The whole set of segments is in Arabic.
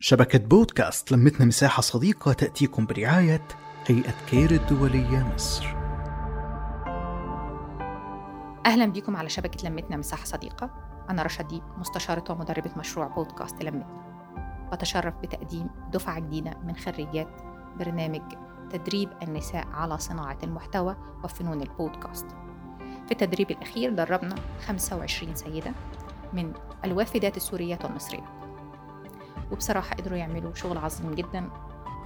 شبكة بودكاست لمتنا مساحة صديقة تأتيكم برعاية هيئة كير الدولية مصر. أهلا بكم على شبكة لمتنا مساحة صديقة. أنا رشا ديب مستشارة ومدربة مشروع بودكاست لمتنا. بتشرف بتقديم دفعة جديدة من خريجات برنامج تدريب النساء على صناعة المحتوى وفنون البودكاست. في التدريب الأخير دربنا 25 سيدة من الوافدات السوريات والمصريات وبصراحة قدروا يعملوا شغل عظيم جدا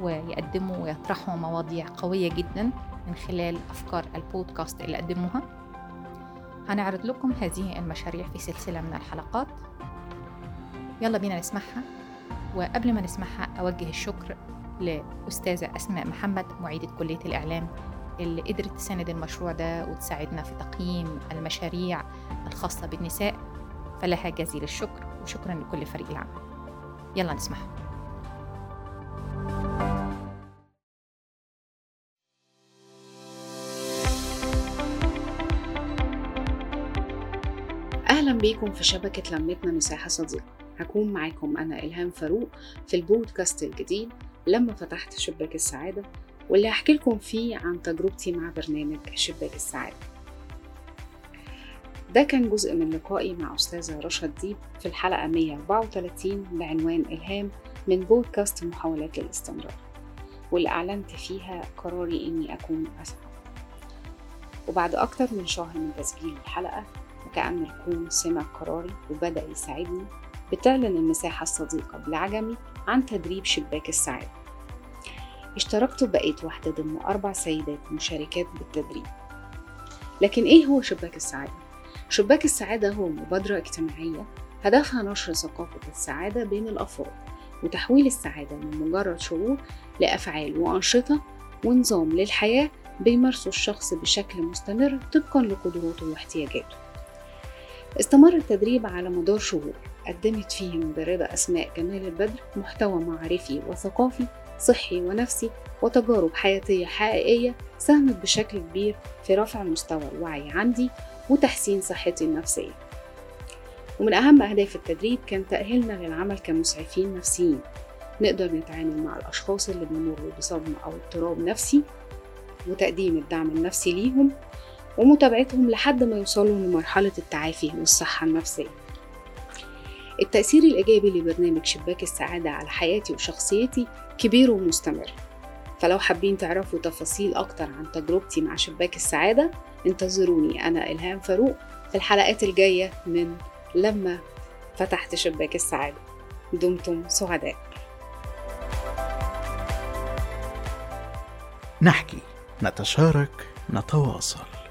ويقدموا ويطرحوا مواضيع قوية جدا من خلال أفكار البودكاست اللي قدموها. هنعرض لكم هذه المشاريع في سلسلة من الحلقات. يلا بينا نسمعها. وقبل ما نسمعها أوجه الشكر لأستاذة أسماء محمد معيدة كلية الإعلام اللي قدرت تساند المشروع ده وتساعدنا في تقييم المشاريع الخاصة بالنساء. فلها جزيل الشكر وشكرا لكل فريق العمل. يلا نسمعها. أهلا بيكم في شبكة لمتنا مساحة صديقة. هكون معاكم أنا إلهام فاروق في البودكاست الجديد لما فتحت شباك السعادة واللي هحكي لكم فيه عن تجربتي مع برنامج شباك السعادة. ده كان جزء من لقائي مع أستاذة رشا الديب في الحلقة 134 بعنوان إلهام من بودكاست محاولات للاستمرار واللي أعلنت فيها قراري إني أكون أسعد. وبعد أكتر من شهر من تسجيل الحلقة وكأن الكون سمع قراري وبدأ يساعدني بتعلن المساحة الصديقة بالعجمي عن تدريب شباك السعادة. اشتركت وبقيت واحدة ضمن أربع سيدات مشاركات بالتدريب. لكن إيه هو شباك السعادة؟ شباك السعادة هو مبادرة اجتماعية هدفها نشر ثقافة السعادة بين الأفراد وتحويل السعادة من مجرد شعور لأفعال وأنشطة ونظام للحياة بيمارسه الشخص بشكل مستمر طبقا لقدراته واحتياجاته. استمر التدريب على مدار شهور قدمت فيه المدربة أسماء جمال البدر محتوى معرفي وثقافي صحي ونفسي وتجارب حياتية حقيقية ساهمت بشكل كبير في رفع مستوى الوعي عندي وتحسين صحتي النفسية. ومن أهم أهداف التدريب كان تأهيلنا للعمل كمسعفين نفسيين. نقدر نتعامل مع الأشخاص اللي بيمروا بصدمة أو اضطراب نفسي وتقديم الدعم النفسي ليهم ومتابعتهم لحد ما يوصلوا لمرحلة التعافي والصحة النفسية. التأثير الإيجابي لبرنامج شباك السعادة على حياتي وشخصيتي كبير ومستمر. فلو حابين تعرفوا تفاصيل أكتر عن تجربتي مع شباك السعادة انتظروني. أنا إلهام فاروق في الحلقات الجاية من لما فتحت شباك السعادة. دمتم سعداء. نحكي نتشارك نتواصل.